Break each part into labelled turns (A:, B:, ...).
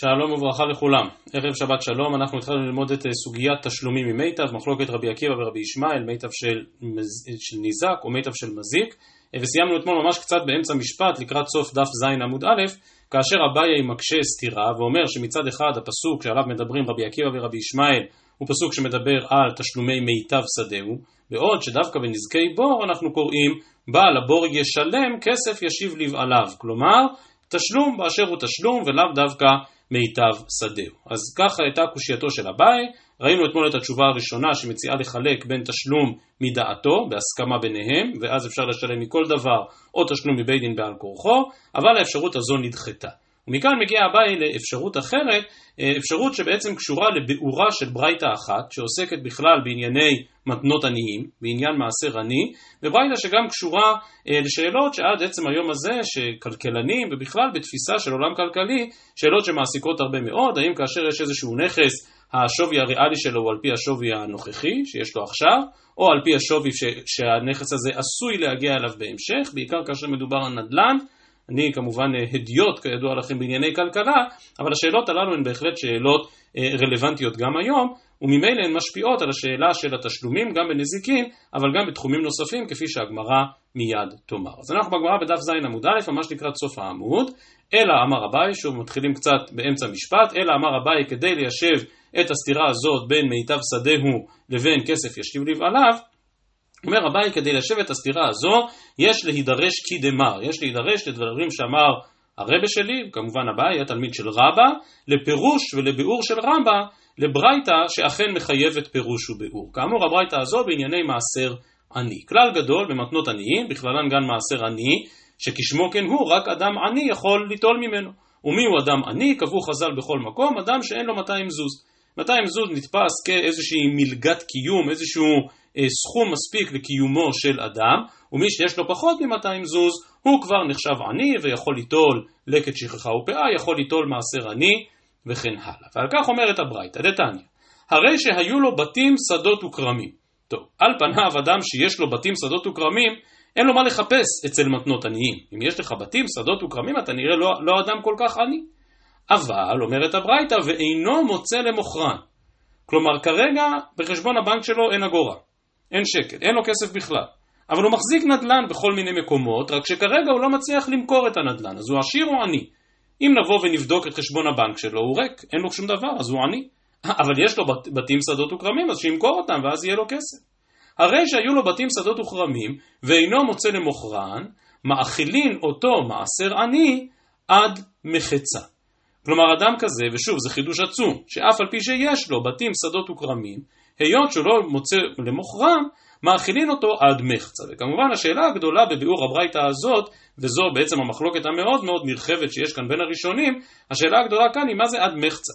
A: שלום וברכה לכולם, ערב שבת שלום, אנחנו התחלנו ללמוד את אה, סוגיית תשלומים ממיטב, מחלוקת רבי עקיבא ורבי ישמעאל, מיטב של, של ניזק או מיטב של מזיק, אה, וסיימנו אתמול ממש קצת באמצע משפט לקראת סוף דף ז עמוד א', כאשר אביי מקשה סתירה ואומר שמצד אחד הפסוק שעליו מדברים רבי עקיבא ורבי ישמעאל הוא פסוק שמדבר על תשלומי מיטב שדהו, בעוד שדווקא בנזקי בור אנחנו קוראים בעל הבור ישלם כסף ישיב לבעליו, כלומר תשלום באשר הוא תשלום ולאו דווקא מיטב שדהו. אז ככה הייתה קושייתו של אביי, ראינו אתמול את התשובה הראשונה שמציעה לחלק בין תשלום מדעתו, בהסכמה ביניהם, ואז אפשר לשלם מכל דבר או תשלום מבית דין בעל כורחו, אבל האפשרות הזו נדחתה. ומכאן מגיע אביי לאפשרות אחרת, אה, אפשרות שבעצם קשורה לביאורה של ברייתא אחת, שעוסקת בכלל בענייני מתנות עניים, בעניין מעשר עני, וברייתא שגם קשורה אה, לשאלות שעד עצם היום הזה, שכלכלנים ובכלל בתפיסה של עולם כלכלי, שאלות שמעסיקות הרבה מאוד, האם כאשר יש איזשהו נכס, השווי הריאלי שלו הוא על פי השווי הנוכחי שיש לו עכשיו, או על פי השווי שהנכס הזה עשוי להגיע אליו בהמשך, בעיקר כאשר מדובר על נדל"ן, אני כמובן אה, הדיוט כידוע לכם בענייני כלכלה, אבל השאלות הללו הן בהחלט שאלות אה, רלוונטיות גם היום, וממילא הן משפיעות על השאלה של התשלומים גם בנזיקין, אבל גם בתחומים נוספים כפי שהגמרא מיד תאמר. אז אנחנו בגמרא בדף ז עמוד א', ממש לקראת סוף העמוד, אלא אמר אביי, שוב מתחילים קצת באמצע משפט, אלא אמר אביי כדי ליישב את הסתירה הזאת בין מיטב שדהו לבין כסף ישיב לבעליו, אומר אביי, כדי לשבת את הסתירה הזו, יש להידרש קידמר, יש להידרש לדברים שאמר הרבה שלי, כמובן אביי, התלמיד של רבא, לפירוש ולביאור של רבא, לברייתא שאכן מחייבת פירוש וביאור. כאמור, הברייתא הזו בענייני מעשר עני. כלל גדול במתנות עניים, בכללן גם מעשר עני, שכשמו כן הוא, רק אדם עני יכול ליטול ממנו. ומי הוא אדם עני? קבעו חז"ל בכל מקום, אדם שאין לו 200 זוז. 200 זוז נתפס כאיזושהי מלגת קיום, איזשהו סכום מספיק לקיומו של אדם, ומי שיש לו פחות מ-200 זוז, הוא כבר נחשב עני ויכול ליטול לקט שכחה ופאה, יכול ליטול מעשר עני וכן הלאה. ועל כך אומרת הברייתא, דתניא, הרי שהיו לו בתים, שדות וכרמים. טוב, על פניו אדם שיש לו בתים, שדות וכרמים, אין לו מה לחפש אצל מתנות עניים. אם יש לך בתים, שדות וכרמים, אתה נראה לא, לא אדם כל כך עני. אבל, אומרת הברייתא, ואינו מוצא למוכרן. כלומר, כרגע בחשבון הבנק שלו אין אגורה. אין שקל, אין לו כסף בכלל. אבל הוא מחזיק נדל"ן בכל מיני מקומות, רק שכרגע הוא לא מצליח למכור את הנדל"ן, אז הוא עשיר או עני? אם נבוא ונבדוק את חשבון הבנק שלו, הוא ריק, אין לו שום דבר, אז הוא עני. אבל יש לו בתים, שדות וכרמים, אז שימכור אותם ואז יהיה לו כסף. הרי שהיו לו בתים, שדות וכרמים, ואינו מוצא למוכרן, מאכילין אותו מעשר עני עד מחצה. כלומר אדם כזה, ושוב זה חידוש עצום, שאף על פי שיש לו בתים, שדות וכרמים, היות שהוא לא מוצא למוכרם, מאכילין אותו עד מחצה. וכמובן השאלה הגדולה בביאור הברייתא הזאת, וזו בעצם המחלוקת המאוד מאוד נרחבת שיש כאן בין הראשונים, השאלה הגדולה כאן היא מה זה עד מחצה?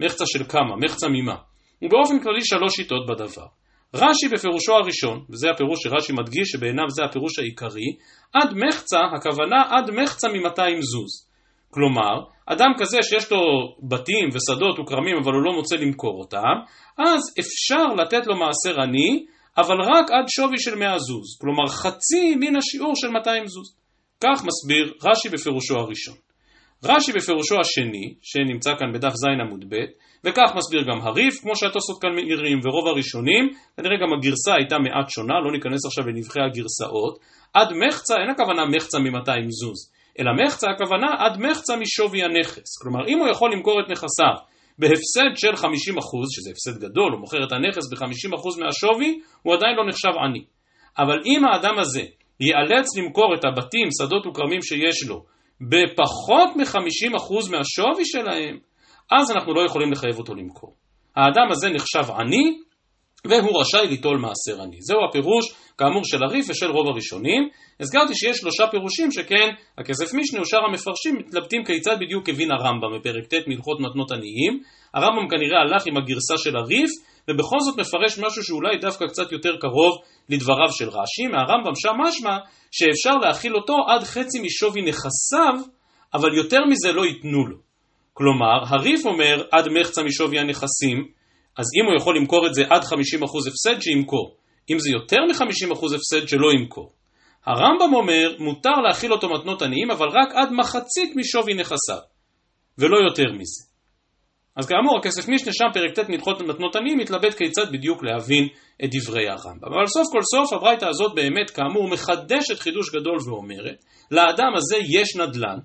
A: מחצה של כמה? מחצה ממה? ובאופן כללי שלוש שיטות בדבר. רש"י בפירושו הראשון, וזה הפירוש שרש"י מדגיש שבעיניו זה הפירוש העיקרי, עד מחצה, הכוונה עד מחצה מ-200 זוז. כלומר, אדם כזה שיש לו בתים ושדות וכרמים אבל הוא לא מוצא למכור אותם, אז אפשר לתת לו מעשר עני, אבל רק עד שווי של 100 זוז, כלומר חצי מן השיעור של 200 זוז. כך מסביר רש"י בפירושו הראשון. רש"י בפירושו השני, שנמצא כאן בדף ז עמוד ב', וכך מסביר גם הריף, כמו שהתוספות כאן מעירים, ורוב הראשונים, כנראה גם הגרסה הייתה מעט שונה, לא ניכנס עכשיו לנבחי הגרסאות, עד מחצה, אין הכוונה מחצה מ-200 זוז, אלא מחצה הכוונה עד מחצה משווי הנכס. כלומר, אם הוא יכול למכור את נכסיו בהפסד של 50%, שזה הפסד גדול, הוא מוכר את הנכס ב-50% מהשווי, הוא עדיין לא נחשב עני. אבל אם האדם הזה ייאלץ למכור את הבתים, שדות וכרמים שיש לו, בפחות מ-50% מהשווי שלהם, אז אנחנו לא יכולים לחייב אותו למכור. האדם הזה נחשב עני, והוא רשאי ליטול מעשר עני. זהו הפירוש, כאמור, של הריף ושל רוב הראשונים. הזכרתי שיש שלושה פירושים שכן, הכסף משנה ושאר המפרשים מתלבטים כיצד בדיוק הבין הרמב"ם בפרק ט' מהלכות מתנות עניים. הרמב"ם כנראה הלך עם הגרסה של הריף, ובכל זאת מפרש משהו שאולי דווקא קצת יותר קרוב לדבריו של רש"י. מהרמב"ם שם משמע שאפשר להכיל אותו עד חצי משווי נכסיו, אבל יותר מזה לא ייתנו לו. כלומר, הריף אומר עד מחצה משווי הנכסים, אז אם הוא יכול למכור את זה עד 50% הפסד, שימכור. אם זה יותר מ-50% הפסד, שלא ימכור. הרמב"ם אומר, מותר להכיל אותו מתנות עניים, אבל רק עד מחצית משווי נכסיו, ולא יותר מזה. אז כאמור, הכסף משנה שם פרק ט' מלכות מתנות עניים מתלבט כיצד בדיוק להבין את דברי הרמב"ם. אבל סוף כל סוף הברייתא הזאת באמת כאמור מחדשת חידוש גדול ואומרת, לאדם הזה יש נדל"ן,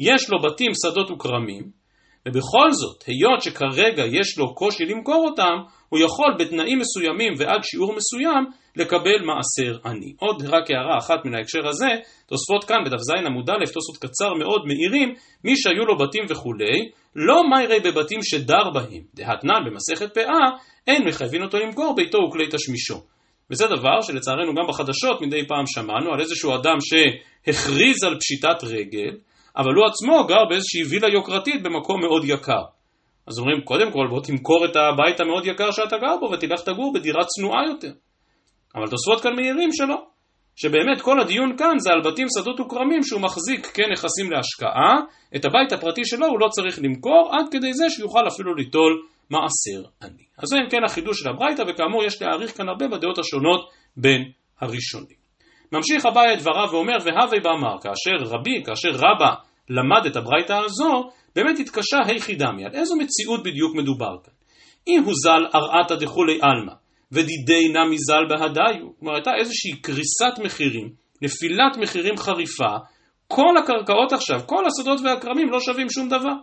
A: יש לו בתים, שדות וכרמים, ובכל זאת, היות שכרגע יש לו קושי למכור אותם, הוא יכול בתנאים מסוימים ועד שיעור מסוים לקבל מעשר עני. עוד רק הערה אחת מן ההקשר הזה, תוספות כאן בדף ז עמוד א', תוספות קצר מאוד מאירים, מי שהיו לו בתים וכולי, לא מיירי בבתים שדר בהם, דהתנן במסכת פאה, אין מחייבים אותו למכור ביתו וכלי תשמישו. וזה דבר שלצערנו גם בחדשות מדי פעם שמענו על איזשהו אדם שהכריז על פשיטת רגל, אבל הוא עצמו גר באיזושהי וילה יוקרתית במקום מאוד יקר. אז אומרים, קודם כל בוא תמכור את הבית המאוד יקר שאתה גר בו ותלך תגור בדירה צנועה יותר. אבל תוספות כאן מעירים שלא. שבאמת כל הדיון כאן זה על בתים, שדות וכרמים שהוא מחזיק כנכסים להשקעה, את הבית הפרטי שלו הוא לא צריך למכור עד כדי זה שיוכל אפילו ליטול מעשר עני. אז זה אם כן החידוש של הברייתא וכאמור יש להעריך כאן הרבה בדעות השונות בין הראשונים. ממשיך אביי את דבריו ואומר, והווי באמר, כאשר רבי, כאשר רבא למד את הברייתא הזו, באמת התקשה היכי דמי, על איזו מציאות בדיוק מדובר כאן. אם הוא זל ארעתא דכולי עלמא, ודידי נמי זל בהדיו, כלומר הייתה איזושהי קריסת מחירים, נפילת מחירים חריפה, כל הקרקעות עכשיו, כל השדות והכרמים לא שווים שום דבר,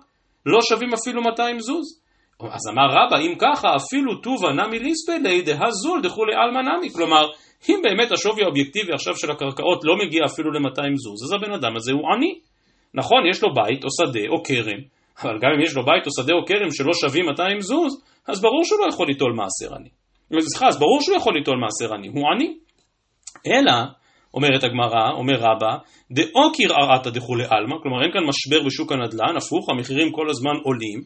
A: לא שווים אפילו 200 זוז. אז אמר רבא, אם ככה, אפילו טובה נמי ליספלי דהזול דכולי עלמא נמי, כלומר, אם באמת השווי האובייקטיבי עכשיו של הקרקעות לא מגיע אפילו ל-200 זוז, אז הבן אדם הזה הוא עני. נכון, יש לו בית או שדה או כרם, אבל גם אם יש לו בית או שדה או כרם שלא שווים 200 זוז, אז ברור שהוא לא יכול ליטול מעשר עני. סליחה, אז ברור שהוא יכול ליטול מעשר עני, הוא עני. אלא, אומרת הגמרא, אומר רבא, דאוקיר ארעתא דכולי עלמא, כלומר אין כאן משבר בשוק הנדל"ן, הפוך, המחירים כל הזמן עולים,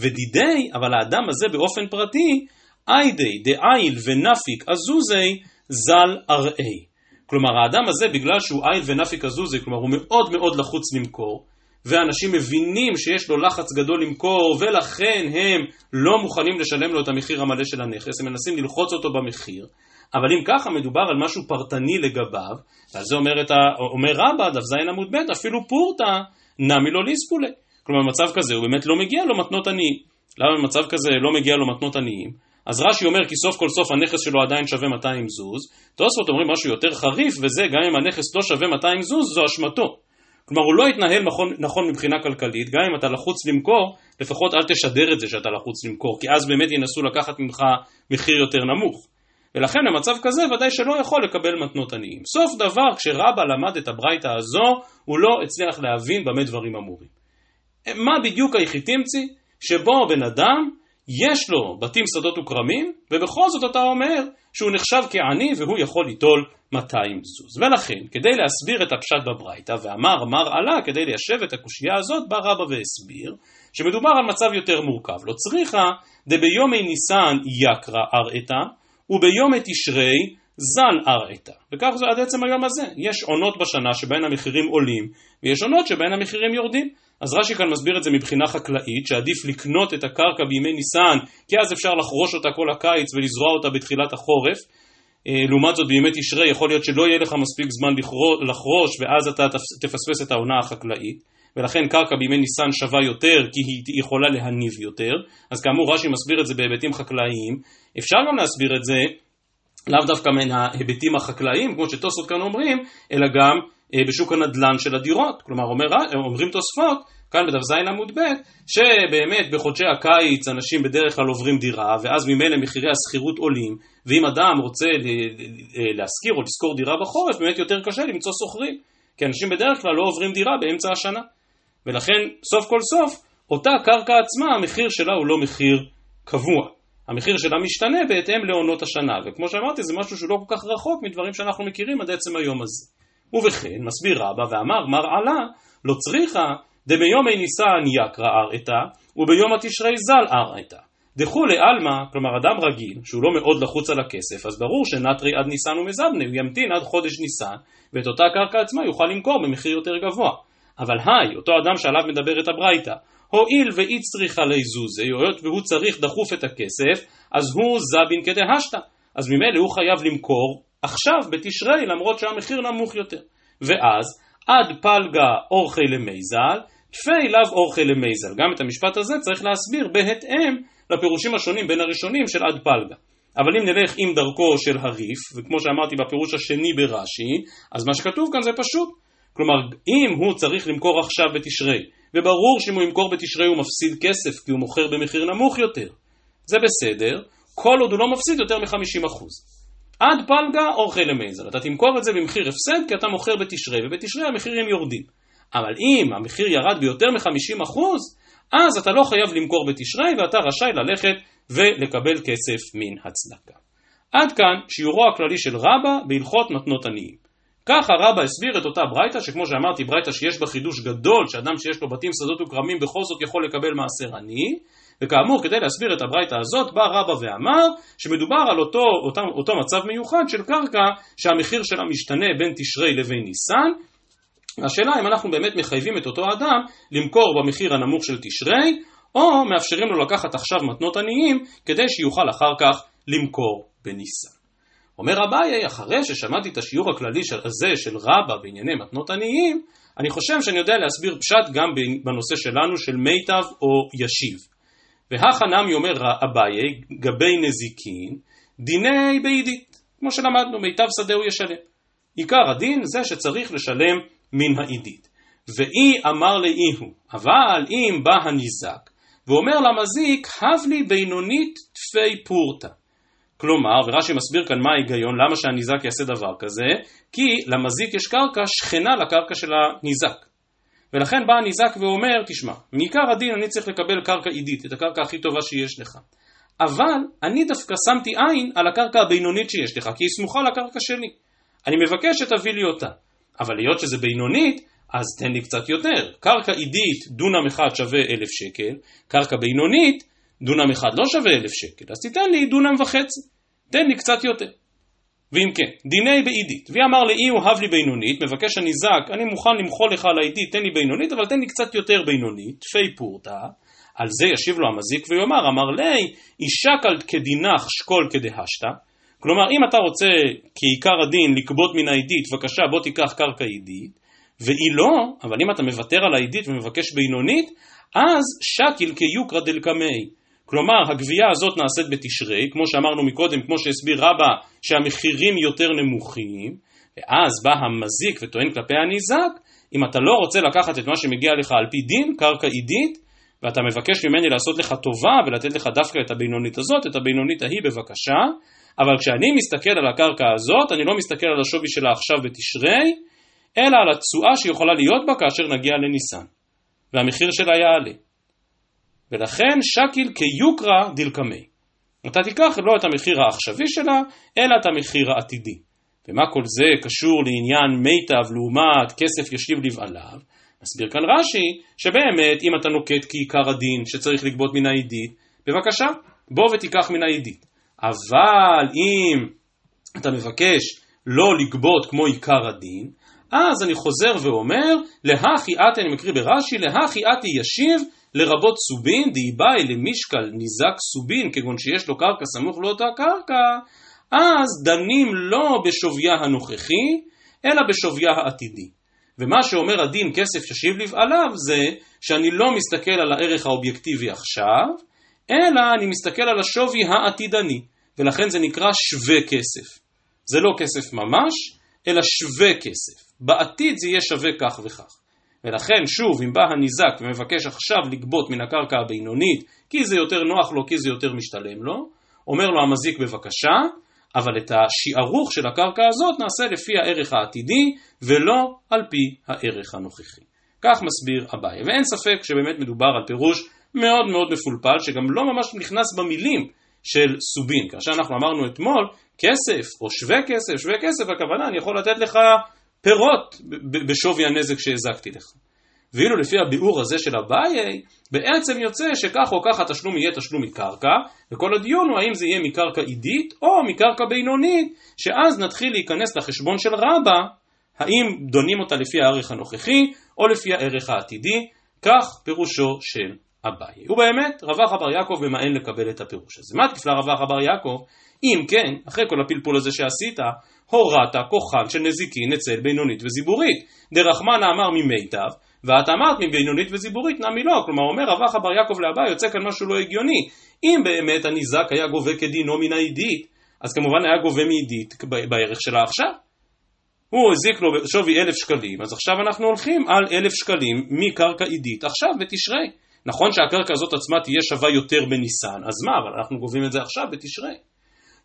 A: ודידי, אבל האדם הזה באופן פרטי, איידי דאיל ונפיק אזוזי זל ארעי. כלומר האדם הזה בגלל שהוא איל ונפיק אזוזי, כלומר הוא מאוד מאוד לחוץ למכור, ואנשים מבינים שיש לו לחץ גדול למכור ולכן הם לא מוכנים לשלם לו את המחיר המלא של הנכס, הם מנסים ללחוץ אותו במחיר, אבל אם ככה מדובר על משהו פרטני לגביו, אז זה אומר, ה... אומר רבא, דף ז עמוד ב', אפילו פורתא נמי לא ליספולי. כלומר במצב כזה הוא באמת לא מגיע לו מתנות עניים. למה במצב כזה לא מגיע לו מתנות עניים? אז רש"י אומר כי סוף כל סוף הנכס שלו עדיין שווה 200 זוז, תוספות אומרים משהו יותר חריף וזה גם אם הנכס לא שווה 200 זוז זו אשמתו. כלומר הוא לא התנהל נכון, נכון מבחינה כלכלית, גם אם אתה לחוץ למכור, לפחות אל תשדר את זה שאתה לחוץ למכור, כי אז באמת ינסו לקחת ממך מחיר יותר נמוך. ולכן במצב כזה ודאי שלא יכול לקבל מתנות עניים. סוף דבר כשרבא למד את הברייתא הזו, הוא לא הצליח להבין במה דברים אמורים. מה בדיוק היחיתימצי? שבו בן אדם יש לו בתים, שדות וכרמים, ובכל זאת אתה אומר שהוא נחשב כעני והוא יכול ליטול 200 זוז. ולכן, כדי להסביר את הפשט בברייתא, ואמר מר עלה, כדי ליישב את הקושייה הזאת, בא רבא והסביר, שמדובר על מצב יותר מורכב. לא צריכה דביומי ניסן יקרא ארעתה, וביומי תשרי זן ארעתה. וכך זה עד עצם היום הזה. יש עונות בשנה שבהן המחירים עולים, ויש עונות שבהן המחירים יורדים. אז רש"י כאן מסביר את זה מבחינה חקלאית, שעדיף לקנות את הקרקע בימי ניסן, כי אז אפשר לחרוש אותה כל הקיץ ולזרוע אותה בתחילת החורף. אה, לעומת זאת בימי תשרי יכול להיות שלא יהיה לך מספיק זמן לחרוש ואז אתה תפספס את העונה החקלאית ולכן קרקע בימי ניסן שווה יותר כי היא יכולה להניב יותר אז כאמור רש"י מסביר את זה בהיבטים חקלאיים אפשר גם להסביר את זה לאו דווקא מן ההיבטים החקלאיים כמו שטוסות כאן אומרים אלא גם אה, בשוק הנדל"ן של הדירות. כלומר, אומר, אומרים תוספות, כאן בדף ז עמוד ב', שבאמת בחודשי הקיץ אנשים בדרך כלל עוברים דירה, ואז ממילא מחירי השכירות עולים, ואם אדם רוצה להשכיר או לשכור דירה בחורף, באמת יותר קשה למצוא שוכרים, כי אנשים בדרך כלל לא עוברים דירה באמצע השנה. ולכן, סוף כל סוף, אותה קרקע עצמה, המחיר שלה הוא לא מחיר קבוע. המחיר שלה משתנה בהתאם לעונות השנה, וכמו שאמרתי, זה משהו שהוא לא כל כך רחוק מדברים שאנחנו מכירים עד עצם היום הזה. ובכן, מסביר רבא ואמר מר עלה לא צריכה דביומי ניסן יקרא ארעתה וביום התשרי זל ארעתה. דכולי עלמא, כלומר אדם רגיל, שהוא לא מאוד לחוץ על הכסף, אז ברור שנטרי עד ניסן ומזבנה, הוא ימתין עד חודש ניסן, ואת אותה קרקע עצמה יוכל למכור במחיר יותר גבוה. אבל היי, אותו אדם שעליו מדברת הברייתא, הואיל ואי צריכה ליזוזי, היות והוא צריך דחוף את הכסף, אז הוא זבין כדהשתא. אז ממילא הוא חייב למכור עכשיו בתשרי למרות שהמחיר נמוך יותר. ואז עד פלגה אורחי למיזל, תפי לאו אוכל למייזל. גם את המשפט הזה צריך להסביר בהתאם לפירושים השונים בין הראשונים של עד פלגה. אבל אם נלך עם דרכו של הריף, וכמו שאמרתי בפירוש השני ברש"י, אז מה שכתוב כאן זה פשוט. כלומר, אם הוא צריך למכור עכשיו בתשרי, וברור שאם הוא ימכור בתשרי הוא מפסיד כסף כי הוא מוכר במחיר נמוך יותר, זה בסדר, כל עוד הוא לא מפסיד יותר מ-50%. עד פלגה אוכל למייזל, אתה תמכור את זה במחיר הפסד כי אתה מוכר בתשרי, ובתשרי המחירים יורדים. אבל אם המחיר ירד ביותר מ-50%, אז אתה לא חייב למכור בתשרי ואתה רשאי ללכת ולקבל כסף מן הצדקה. עד כאן שיעורו הכללי של רבא בהלכות מתנות עניים. ככה רבא הסביר את אותה ברייתא, שכמו שאמרתי, ברייתא שיש בה חידוש גדול, שאדם שיש לו בתים, שדות וכרמים, בכל זאת יכול לקבל מעשר עני, וכאמור, כדי להסביר את הברייתא הזאת, בא רבא ואמר שמדובר על אותו, אותו, אותו מצב מיוחד של קרקע שהמחיר שלה משתנה בין תשרי לבין ניסן, השאלה אם אנחנו באמת מחייבים את אותו אדם למכור במחיר הנמוך של תשרי, או מאפשרים לו לקחת עכשיו מתנות עניים כדי שיוכל אחר כך למכור בניסן. אומר אביי, אחרי ששמעתי את השיעור הכללי הזה של רבא בענייני מתנות עניים, אני חושב שאני יודע להסביר פשט גם בנושא שלנו של מיטב או ישיב. והחנמי אומר אביי, גבי נזיקין, דיני בעידית. כמו שלמדנו, מיטב שדהו ישלם. עיקר הדין זה שצריך לשלם מן העידית. ואי אמר לאי הוא, אבל אם בא הניזק ואומר למזיק, הב לי בינונית תפי פורתא. כלומר, ורש"י מסביר כאן מה ההיגיון, למה שהניזק יעשה דבר כזה, כי למזיק יש קרקע שכנה לקרקע של הניזק. ולכן בא הניזק ואומר, תשמע, מעיקר הדין אני צריך לקבל קרקע עידית, את הקרקע הכי טובה שיש לך. אבל אני דווקא שמתי עין על הקרקע הבינונית שיש לך, כי היא סמוכה לקרקע שלי. אני מבקש שתביא לי אותה. אבל היות שזה בינונית, אז תן לי קצת יותר. קרקע עידית, דונם אחד שווה אלף שקל, קרקע בינונית, דונם אחד לא שווה אלף שקל, אז תיתן לי דונם וחצי, תן לי קצת יותר. ואם כן, דיני בעידית, ואמר לאי הוא הב לי בינונית, מבקש הניזק, אני מוכן למחול לך על העידית, תן לי בינונית, אבל תן לי קצת יותר בינונית, פי פורתא, על זה ישיב לו המזיק ויאמר, אמר לי, אישה כדינך שקול כדהשתא, כלומר אם אתה רוצה כעיקר הדין לקבות מן העידית, בבקשה בוא תיקח קרקע עידית, והיא לא, אבל אם אתה מוותר על העידית ומבקש בינונית, אז שקיל כיוקרא דלקמי. כלומר, הגבייה הזאת נעשית בתשרי, כמו שאמרנו מקודם, כמו שהסביר רבא, שהמחירים יותר נמוכים, ואז בא המזיק וטוען כלפי הניזק, אם אתה לא רוצה לקחת את מה שמגיע לך על פי דין, קרקע עידית, ואתה מבקש ממני לעשות לך טובה ולתת לך דווקא את הבינונית הזאת, את הבינונית ההיא בבקשה, אבל כשאני מסתכל על הקרקע הזאת, אני לא מסתכל על השווי שלה עכשיו בתשרי, אלא על התשואה שיכולה להיות בה כאשר נגיע לניסן, והמחיר שלה יעלה. ולכן שקיל כיוקרא דלקמי. אתה תיקח לא את המחיר העכשווי שלה, אלא את המחיר העתידי. ומה כל זה קשור לעניין מיטב לעומת כסף ישיב לבעליו? מסביר כאן רש"י, שבאמת אם אתה נוקט כעיקר הדין שצריך לגבות מן העידית, בבקשה, בוא ותיקח מן העידית. אבל אם אתה מבקש לא לגבות כמו עיקר הדין, אז אני חוזר ואומר, להכי אתי, אני מקריא ברש"י, להכי אתי ישיב לרבות סובין, דאיבאי למשקל ניזק סובין, כגון שיש לו קרקע סמוך לאותה קרקע, אז דנים לא בשוויה הנוכחי, אלא בשוויה העתידי. ומה שאומר הדין כסף ישיב לבעליו זה שאני לא מסתכל על הערך האובייקטיבי עכשיו, אלא אני מסתכל על השווי העתידני, ולכן זה נקרא שווה כסף. זה לא כסף ממש, אלא שווה כסף. בעתיד זה יהיה שווה כך וכך. ולכן שוב, אם בא הניזק ומבקש עכשיו לגבות מן הקרקע הבינונית, כי זה יותר נוח לו, כי זה יותר משתלם לו, אומר לו המזיק בבקשה, אבל את השערוך של הקרקע הזאת נעשה לפי הערך העתידי, ולא על פי הערך הנוכחי. כך מסביר אביי. ואין ספק שבאמת מדובר על פירוש מאוד מאוד מפולפל, שגם לא ממש נכנס במילים של סובין. כאשר אנחנו אמרנו אתמול, כסף או שווה כסף, שווה כסף, הכוונה אני יכול לתת לך פירות בשווי הנזק שהזקתי לך. ואילו לפי הביאור הזה של אביי, בעצם יוצא שכך או כך התשלום יהיה תשלום מקרקע, וכל הדיון הוא האם זה יהיה מקרקע עידית או מקרקע בינונית, שאז נתחיל להיכנס לחשבון של רבא, האם דונים אותה לפי הערך הנוכחי או לפי הערך העתידי, כך פירושו של אביי. ובאמת, רבח אבר יעקב ממאן לקבל את הפירוש הזה. מה תפלא רבח אבר יעקב? אם כן, אחרי כל הפלפול הזה שעשית, הורדת כוחן של נזיקין אצל בינונית וזיבורית. דרחמנה אמר ממיטב, ואת אמרת מבינונית וזיבורית נמי לא, כלומר אומר רבח בר יעקב לאביי יוצא כאן משהו לא הגיוני, אם באמת הניזק היה גובה כדינו מן העידית, אז כמובן היה גובה מעידית בערך שלה עכשיו. הוא הזיק לו שווי אלף שקלים, אז עכשיו אנחנו הולכים על אלף שקלים מקרקע עידית, עכשיו בתשרי. נכון שהקרקע הזאת עצמה תהיה שווה יותר בניסן, אז מה, אבל אנחנו גובים את זה עכשיו בתשרי.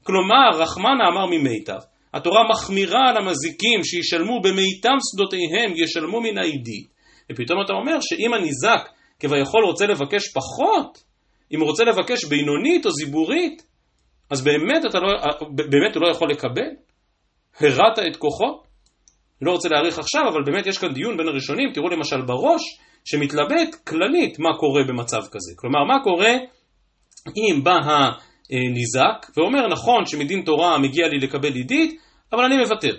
A: כלומר, רחמנה אמר ממיטב, התורה מחמירה על המזיקים שישלמו במיטב שדותיהם, ישלמו מן העידית. ופתאום אתה אומר שאם הניזק כביכול רוצה לבקש פחות, אם הוא רוצה לבקש בינונית או זיבורית, אז באמת, לא, באמת הוא לא יכול לקבל? הרעת את כוחו? לא רוצה להאריך עכשיו, אבל באמת יש כאן דיון בין הראשונים, תראו למשל בראש, שמתלבט כללית מה קורה במצב כזה. כלומר, מה קורה אם בא הניזק ואומר, נכון שמדין תורה מגיע לי לקבל עידית, אבל אני מוותר.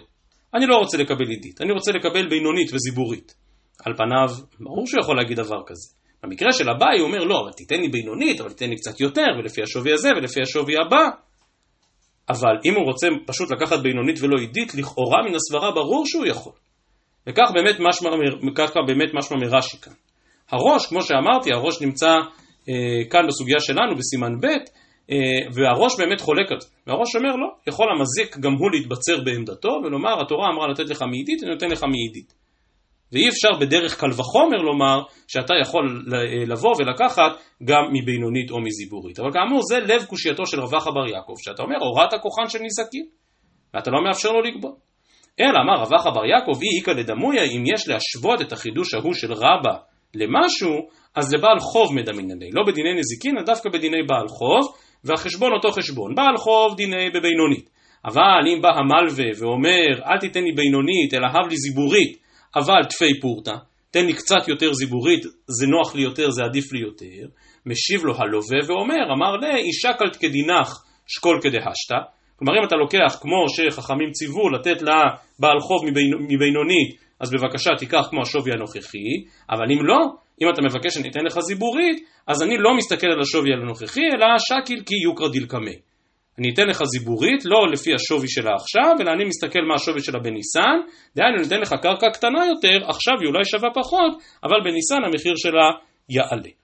A: אני לא רוצה לקבל עידית, אני רוצה לקבל בינונית וזיבורית. על פניו, ברור שהוא יכול להגיד דבר כזה. במקרה של אביי הוא אומר, לא, אבל תיתן לי בינונית, אבל תיתן לי קצת יותר, ולפי השווי הזה ולפי השווי הבא. אבל אם הוא רוצה פשוט לקחת בינונית ולא עידית, לכאורה מן הסברה ברור שהוא יכול. וכך באמת משמע, ככה באמת משמע מרש"י כאן. הראש, כמו שאמרתי, הראש נמצא אה, כאן בסוגיה שלנו, בסימן ב', אה, והראש באמת חולק על זה. והראש אומר לא, יכול המזיק גם הוא להתבצר בעמדתו ולומר, התורה אמרה לתת לך מעידית, אני נותן לך מעידית. ואי אפשר בדרך קל וחומר לומר שאתה יכול לבוא ולקחת גם מבינונית או מזיבורית. אבל כאמור זה לב קושייתו של רבח בר יעקב, שאתה אומר הוראת כוחן של נזקים, ואתה לא מאפשר לו לגבות. אלא אמר רבח בר יעקב, אי איכא לדמויה, אם יש להשוות את החידוש ההוא של רבא למשהו, אז לבעל חוב מדמינני, לא בדיני נזיקין, אלא דווקא בדיני בעל חוב, והחשבון אותו חשבון. בעל חוב דיני בבינונית. אבל אם בא המלווה ואומר, אל תיתן לי בינונית, אלא הב לי זיבורית, אבל תפי פורתא, תן לי קצת יותר זיבורית, זה נוח לי יותר, זה עדיף לי יותר, משיב לו הלווה ואומר, אמר לה, אישה קלט כדינך שקול כדהשתא, כלומר אם אתה לוקח כמו שחכמים ציוו לתת לבעל חוב מבינונית, אז בבקשה תיקח כמו השווי הנוכחי, אבל אם לא, אם אתה מבקש שאני אתן לך זיבורית, אז אני לא מסתכל על השווי הנוכחי, אלא שקיל כי יוקרא דילקמי. אני אתן לך זיבורית, לא לפי השווי שלה עכשיו, אלא אני מסתכל מה השווי שלה בניסן, דהיינו אני אתן לך קרקע קטנה יותר, עכשיו היא אולי שווה פחות, אבל בניסן המחיר שלה יעלה.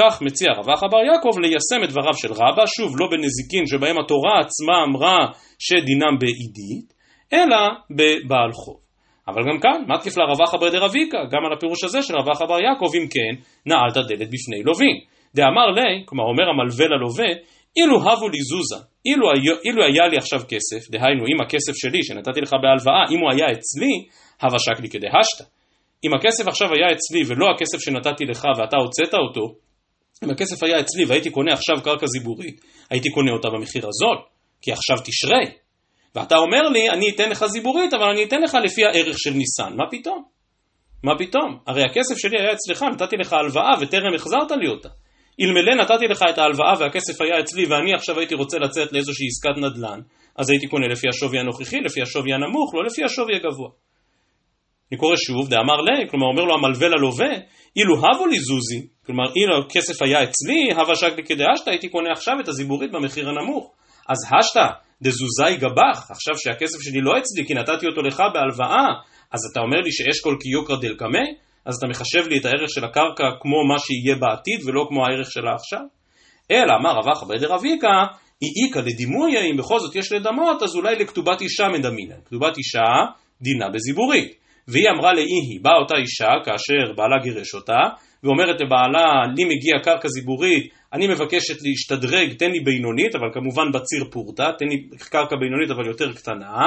A: כך מציע רב אחא בר יעקב ליישם את דבריו של רבא, שוב לא בנזיקין שבהם התורה עצמה אמרה שדינם בעידית, אלא בבעל חוב. אבל גם כאן, מה תקיף לרב אחא בר דרביקה, גם על הפירוש הזה של רב אחא בר יעקב, אם כן, נעלת דלת בפני לווין. דאמר לי, כלומר אומר המלווה ללווה, אילו הבו לי זוזה, אילו, אילו היה לי עכשיו כסף, דהיינו אם הכסף שלי שנתתי לך בהלוואה, אם הוא היה אצלי, הווה שקלי כדהשתא. אם הכסף עכשיו היה אצלי ולא הכסף שנתתי לך ואתה הוצאת אותו, אם הכסף היה אצלי והייתי קונה עכשיו קרקע זיבורית, הייתי קונה אותה במחיר הזול, כי עכשיו תשרי. ואתה אומר לי, אני אתן לך זיבורית, אבל אני אתן לך לפי הערך של ניסן. מה פתאום? מה פתאום? הרי הכסף שלי היה אצלך, נתתי לך הלוואה וטרם החזרת לי אותה. אלמלא נתתי לך את ההלוואה והכסף היה אצלי ואני עכשיו הייתי רוצה לצאת לאיזושהי עסקת נדל"ן, אז הייתי קונה לפי השווי הנוכחי, לפי השווי הנמוך, לא לפי השווי הגבוה. אני קורא שוב, דאמר לי, כלומר אומר לו המלווה ללווה, אילו הבו לי זוזי, כלומר אילו הכסף היה אצלי, הווה שקלי כדאשתא, הייתי קונה עכשיו את הזיבורית במחיר הנמוך. אז השתא דזוזאי גבח, עכשיו שהכסף שלי לא אצלי כי נתתי אותו לך בהלוואה, אז אתה אומר לי שאשכול קיוקרא דלקמי? אז אתה מחשב לי את הערך של הקרקע כמו מה שיהיה בעתיד ולא כמו הערך שלה עכשיו? אלא אמר רב אחא בדר אביקה, היא איכא לדימויה, אם בכל זאת יש לדמות, אז אולי לכתובת אישה מדמינן. כתובת אישה דינה בזיבורית. והיא אמרה לאיהי, באה אותה אישה כאשר בעלה גירש אותה, ואומרת לבעלה, לי מגיע קרקע זיבורית, אני מבקשת להשתדרג, תן לי בינונית, אבל כמובן בציר פורתא, תן לי קרקע בינונית אבל יותר קטנה,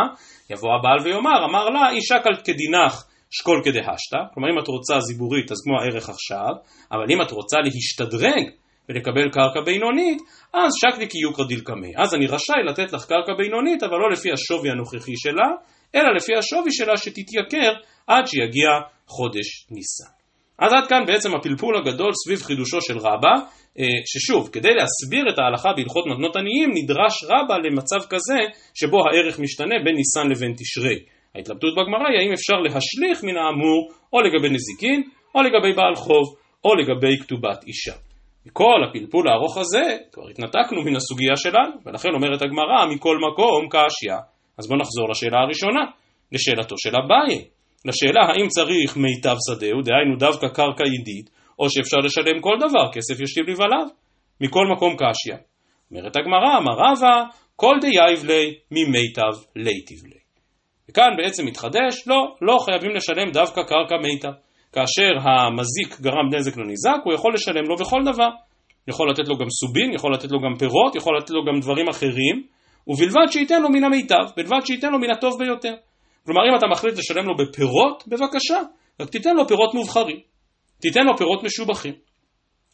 A: יבוא הבעל ויאמר, אמר לה, אישה כדינך שקול כדהשתא, כלומר אם את רוצה זיבורית אז כמו הערך עכשיו, אבל אם את רוצה להשתדרג ולקבל קרקע בינונית, אז שקלי כי יוקרא דילקמי. אז אני רשאי לתת לך קרקע בינונית, אבל לא לפי השווי הנוכחי שלה, אלא לפי השווי שלה שתתייקר עד שיגיע חודש ניסן. אז עד כאן בעצם הפלפול הגדול סביב חידושו של רבא, אה, ששוב, כדי להסביר את ההלכה בהלכות מתנות עניים, נדרש רבא למצב כזה שבו הערך משתנה בין ניסן לבין תשרי. ההתלבטות בגמרא היא האם אפשר להשליך מן האמור או לגבי נזיקין, או לגבי בעל חוב, או לגבי כתובת אישה. מכל הפלפול הארוך הזה, כבר התנתקנו מן הסוגיה שלנו, ולכן אומרת הגמרא, מכל מקום קשיא. אז בואו נחזור לשאלה הראשונה, לשאלתו של אביי. לשאלה האם צריך מיטב שדהו, דהיינו דווקא קרקע ידיד, או שאפשר לשלם כל דבר, כסף ישיב לבעליו. מכל מקום קשיא. אומרת הגמרא, אמר רבא, כל דיהיב ליה ממיטב ליתיב ליה. וכאן בעצם מתחדש, לא, לא חייבים לשלם דווקא קרקע מיטב. כאשר המזיק גרם נזק לניזק, הוא יכול לשלם לו בכל דבר. יכול לתת לו גם סובין, יכול לתת לו גם פירות, יכול לתת לו גם דברים אחרים, ובלבד שייתן לו מן המיטב, בלבד שייתן לו מן הטוב ביותר. כלומר, אם אתה מחליט לשלם לו בפירות, בבקשה, רק תיתן לו פירות מובחרים. תיתן לו פירות משובחים.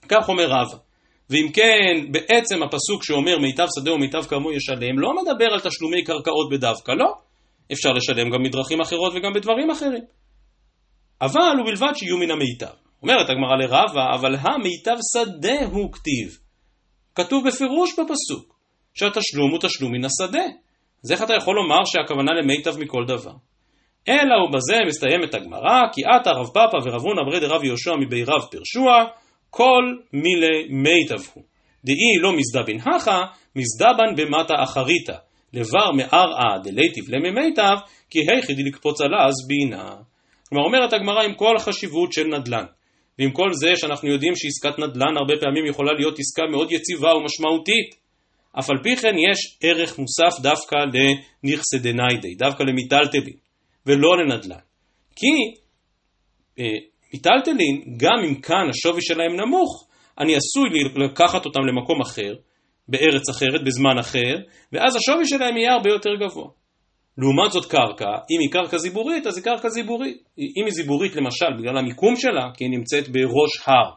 A: כך אומר רבא. ואם כן, בעצם הפסוק שאומר מיטב שדה ומיטב כמוהו ישלם, לא מדבר על תשלומי קרקעות בדווקא, לא. אפשר לשלם גם בדרכים אחרות וגם בדברים אחרים. אבל ובלבד שיהיו מן המיטב. אומרת הגמרא לרבה, אבל המיטב שדה הוא כתיב. כתוב בפירוש בפסוק, שהתשלום הוא תשלום מן השדה. אז איך אתה יכול לומר שהכוונה למיטב מכל דבר? אלא ובזה מסתיימת הגמרא, כי אתא רב פפא ורב הונא בריה דרב יהושע מבי רב פרשוה, כל מילי מיטב הוא. דאי לא מזדבן הכא, מזדבן במתא אחריתא. לבר מארעא דליתיב ליה ממיטב, כי היכי דלקפוץ עלה זבינא. כלומר אומרת הגמרא עם כל החשיבות של נדל"ן, ועם כל זה שאנחנו יודעים שעסקת נדל"ן הרבה פעמים יכולה להיות עסקה מאוד יציבה ומשמעותית, אף על פי כן יש ערך מוסף דווקא לנכסי דניידי, דווקא למיטלטלין, ולא לנדל"ן. כי אה, מיטלטלין, גם אם כאן השווי שלהם נמוך, אני עשוי לקחת אותם למקום אחר, בארץ אחרת, בזמן אחר, ואז השווי שלהם יהיה הרבה יותר גבוה. לעומת זאת קרקע, אם היא קרקע זיבורית, אז היא קרקע זיבורית. אם היא זיבורית למשל בגלל המיקום שלה, כי היא נמצאת בראש הר,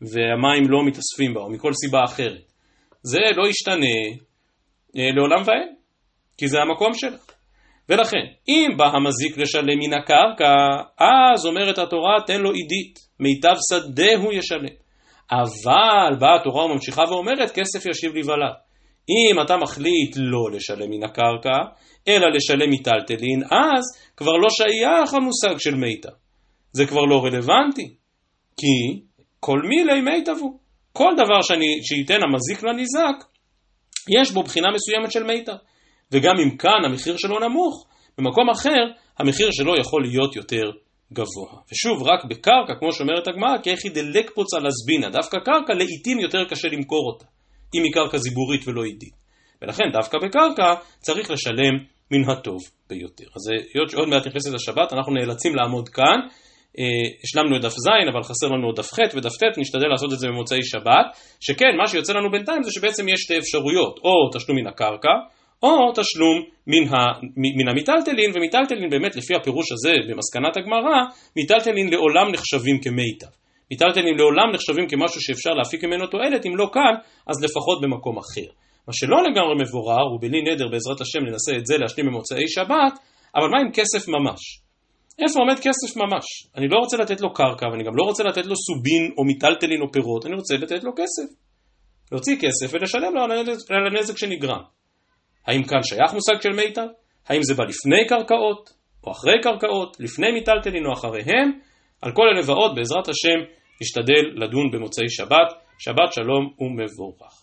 A: והמים לא מתאספים בה, או מכל סיבה אחרת, זה לא ישתנה אה, לעולם ועד, כי זה המקום שלה. ולכן, אם בא המזיק לשלם מן הקרקע, אז אומרת התורה, תן לו עידית, מיטב שדה הוא ישלם. אבל באה התורה וממשיכה ואומרת, כסף ישיב לבעליו. אם אתה מחליט לא לשלם מן הקרקע, אלא לשלם מיטלטלין, אז כבר לא שייך המושג של מיטה. זה כבר לא רלוונטי, כי כל מילי מיטב הוא. כל דבר שאני, שייתן המזיק לניזק, יש בו בחינה מסוימת של מיטה. וגם אם כאן המחיר שלו נמוך, במקום אחר המחיר שלו יכול להיות יותר גבוה. ושוב, רק בקרקע, כמו שאומרת הגמרא, כאיכי דלקפוץ על הזבינה, דווקא קרקע לעיתים יותר קשה למכור אותה, אם היא קרקע זיבורית ולא עידית. ולכן דווקא בקרקע צריך לשלם מן הטוב ביותר. אז היות שעוד מעט נכנסת לשבת, אנחנו נאלצים לעמוד כאן. אה, השלמנו את דף ז', אבל חסר לנו עוד דף ח' ודף ט', נשתדל לעשות את זה במוצאי שבת, שכן, מה שיוצא לנו בינתיים זה שבעצם יש שתי אפשרויות, או תשלום מן הקרקע, או תשלום מן, ה, מן המיטלטלין, ומיטלטלין באמת לפי הפירוש הזה במסקנת הגמרא, מיטלטלין לעולם נחשבים כמיטב. מיטלטלין לעולם נחשבים כמשהו שאפשר להפיק ממנו תועלת, אם לא כאן, אז לפחות במקום אחר. מה שלא לגמרי מבורר, ובלי נדר בעזרת השם ננסה את זה להשלים במוצאי שבת, אבל מה עם כסף ממש? איפה עומד כסף ממש? אני לא רוצה לתת לו קרקע, ואני גם לא רוצה לתת לו סובין או מיטלטלין או פירות, אני רוצה לתת לו כסף. להוציא כסף ולשלם לו על הנזק שנגרם. האם כאן שייך מושג של מיטב? האם זה בא לפני קרקעות, או אחרי קרקעות, לפני מיטלטלין או אחריהם? על כל ועוד, בעזרת השם, נשתדל לדון במוצאי שבת. שבת שלום ומבורך.